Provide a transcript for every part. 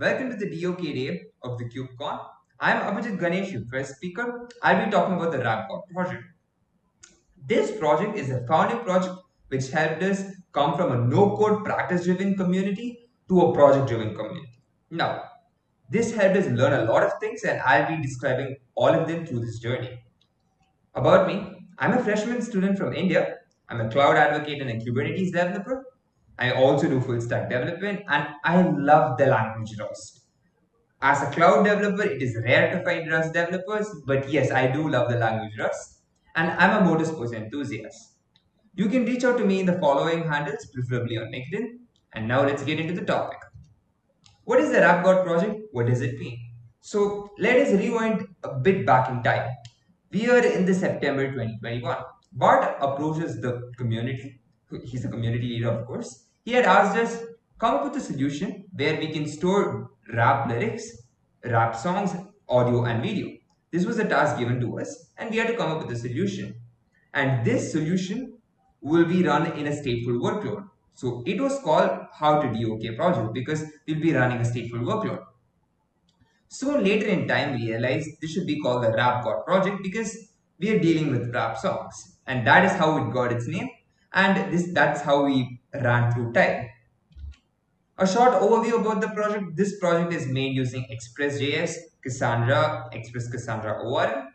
Welcome to the DOK day of the KubeCon. I am Abhijit Ganesh, your first speaker. I'll be talking about the RapGod project. This project is a founding project which helped us come from a no-code practice-driven community to a project-driven community. Now, this helped us learn a lot of things and I'll be describing all of them through this journey. About me, I'm a freshman student from India. I'm a cloud advocate and a Kubernetes developer. I also do full stack development and I love the language Rust. As a cloud developer, it is rare to find Rust developers, but yes, I do love the language Rust and I'm a motorsports enthusiast. You can reach out to me in the following handles, preferably on LinkedIn. And now let's get into the topic. What is the RapGod project? What does it mean? So let us rewind a bit back in time. We are in the September 2021. Bart approaches the community. He's a community leader, of course he had asked us, come up with a solution where we can store rap lyrics, rap songs, audio and video. This was a task given to us and we had to come up with a solution. And this solution will be run in a stateful workload. So it was called How to DOK project because we'll be running a stateful workload. So later in time, we realized this should be called the Rap God project because we are dealing with rap songs. And that is how it got its name. And this that's how we ran through time. A short overview about the project. This project is made using Express.js, Cassandra, Express Cassandra ORM,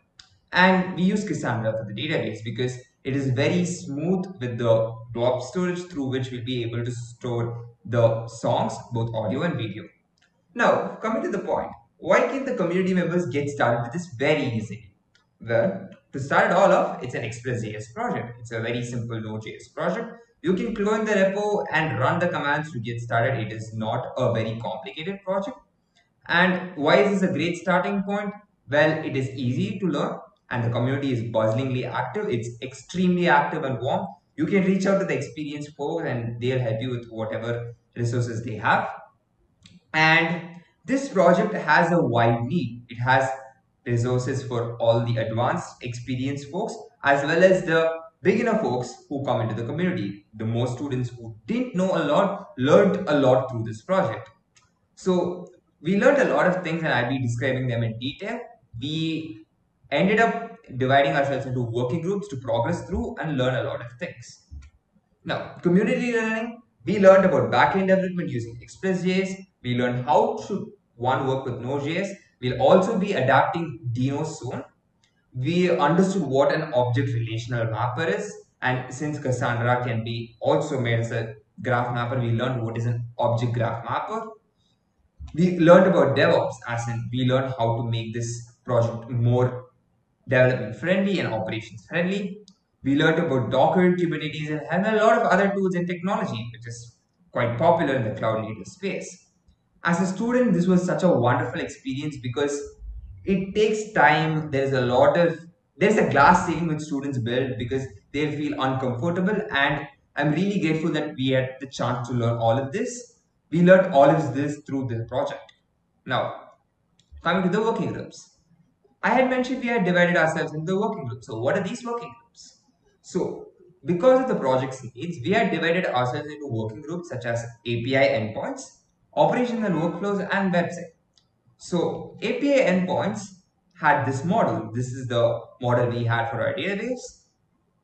and we use Cassandra for the database because it is very smooth with the blob storage through which we'll be able to store the songs, both audio and video. Now, coming to the point, why can the community members get started with this very easily? Well, to start it all off, it's an Express.js project. It's a very simple Node.js project you can clone the repo and run the commands to get started. It is not a very complicated project. And why is this a great starting point? Well, it is easy to learn and the community is buzzingly active. It's extremely active and warm. You can reach out to the experienced folks and they'll help you with whatever resources they have. And this project has a wide need. It has resources for all the advanced experienced folks as well as the beginner folks who come into the community. The most students who didn't know a lot learned a lot through this project. So we learned a lot of things and I'll be describing them in detail. We ended up dividing ourselves into working groups to progress through and learn a lot of things. Now, community learning, we learned about backend development using Express.js. We learned how should one work with Node.js. We'll also be adapting Deno soon we understood what an object relational mapper is and since Cassandra can be also made as a graph mapper, we learned what is an object graph mapper. We learned about DevOps as in we learned how to make this project more development friendly and operations friendly. We learned about Docker, Kubernetes and a lot of other tools and technology which is quite popular in the cloud native space. As a student, this was such a wonderful experience because it takes time. There's a lot of there's a glass ceiling which students build because they feel uncomfortable and i'm really grateful that we had the chance to learn all of this. We learned all of this through this project. Now coming to the working groups. I had mentioned we had divided ourselves into working groups. So what are these working groups? So because of the project's needs we had divided ourselves into working groups such as api endpoints operational workflows and website so API endpoints had this model. This is the model we had for our database.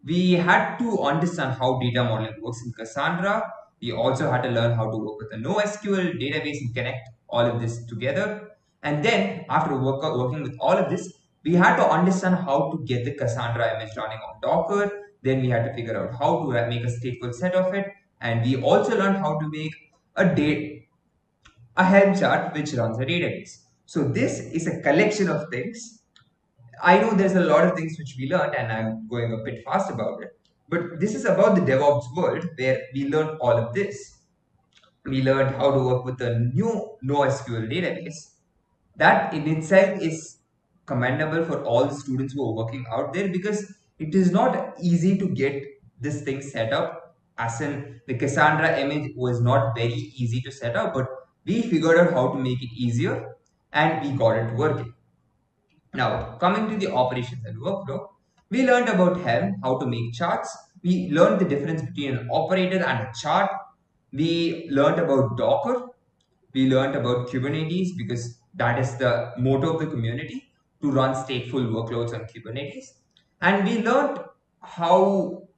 We had to understand how data modeling works in Cassandra. We also had to learn how to work with a NoSQL database and connect all of this together. And then after work, working with all of this, we had to understand how to get the Cassandra image running on Docker. Then we had to figure out how to make a stateful set of it. And we also learned how to make a date, a Helm chart which runs a database. So this is a collection of things. I know there's a lot of things which we learned and I'm going a bit fast about it. But this is about the DevOps world where we learned all of this. We learned how to work with a new NoSQL database. That in itself is commendable for all the students who are working out there because it is not easy to get this thing set up as in the Cassandra image was not very easy to set up but we figured out how to make it easier and we got it working. Now, coming to the operations and workflow, we learned about Helm, how to make charts. We learned the difference between an operator and a chart. We learned about Docker. We learned about Kubernetes because that is the motto of the community to run stateful workloads on Kubernetes. And we learned how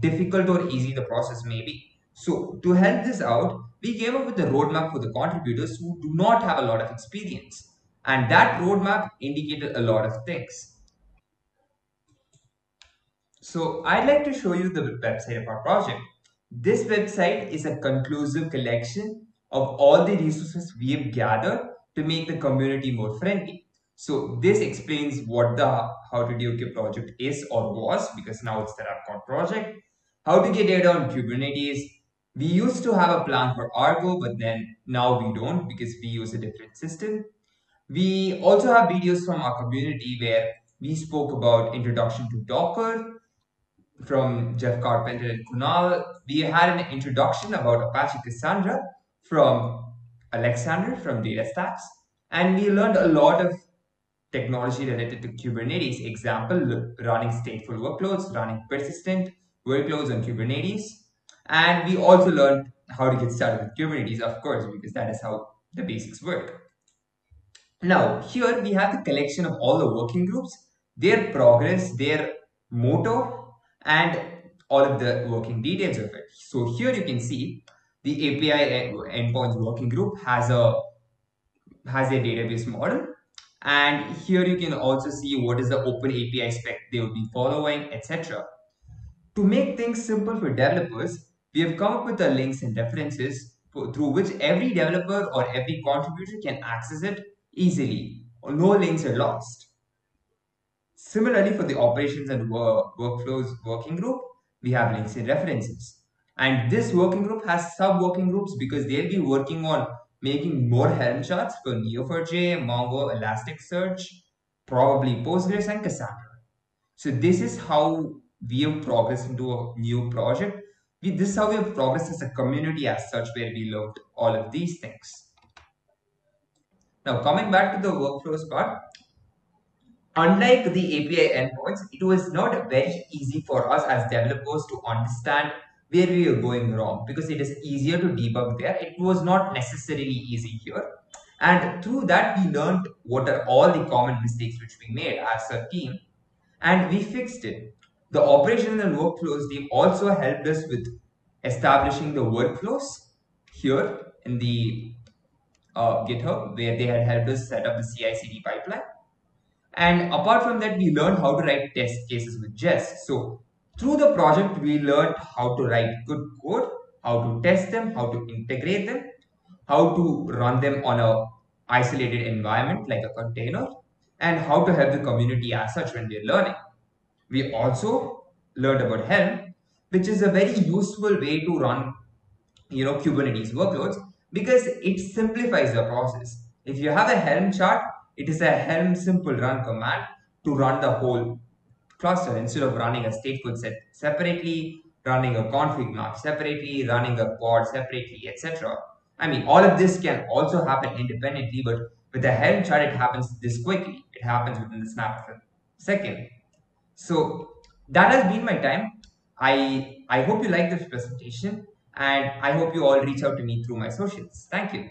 difficult or easy the process may be. So to help this out, we came up with a roadmap for the contributors who do not have a lot of experience. And that roadmap indicated a lot of things. So I'd like to show you the website of our project. This website is a conclusive collection of all the resources we have gathered to make the community more friendly. So this explains what the How to Do project is or was because now it's the Rap God project. How to get data on Kubernetes. We used to have a plan for Argo, but then now we don't because we use a different system. We also have videos from our community where we spoke about introduction to Docker, from Jeff Carpenter and Kunal. We had an introduction about Apache Cassandra from Alexander from DataStax. And we learned a lot of technology related to Kubernetes. Example, running stateful workloads, running persistent workloads on Kubernetes. And we also learned how to get started with Kubernetes, of course, because that is how the basics work. Now, here we have the collection of all the working groups, their progress, their motto, and all of the working details of it. So here you can see the API endpoints working group has a has a database model and here you can also see what is the open API spec they will be following etc. To make things simple for developers, we have come up with the links and references through which every developer or every contributor can access it easily. No links are lost. Similarly, for the operations and work, workflows working group, we have links and references. And this working group has sub-working groups because they'll be working on making more Helm charts for Neo4j, Mongo, Elasticsearch, probably Postgres and Cassandra. So this is how we have progressed into a new project. We, this is how we have progressed as a community as such where we learned all of these things. Now coming back to the workflows part, Unlike the API endpoints, it was not very easy for us as developers to understand where we were going wrong because it is easier to debug there. It was not necessarily easy here. And through that, we learned what are all the common mistakes which we made as a team and we fixed it. The operational and workflows team also helped us with establishing the workflows here in the uh, GitHub where they had helped us set up the CI/CD pipeline and apart from that, we learned how to write test cases with Jest. So through the project, we learned how to write good code, how to test them, how to integrate them, how to run them on a isolated environment like a container, and how to help the community as such when we're learning. We also learned about Helm, which is a very useful way to run you know, Kubernetes workloads because it simplifies the process. If you have a Helm chart, it is a Helm simple run command to run the whole cluster instead of running a stateful set separately, running a config map separately, running a pod separately, etc. I mean, all of this can also happen independently, but with a Helm chart, it happens this quickly. It happens within the snap of a second. So that has been my time. I I hope you like this presentation, and I hope you all reach out to me through my socials. Thank you.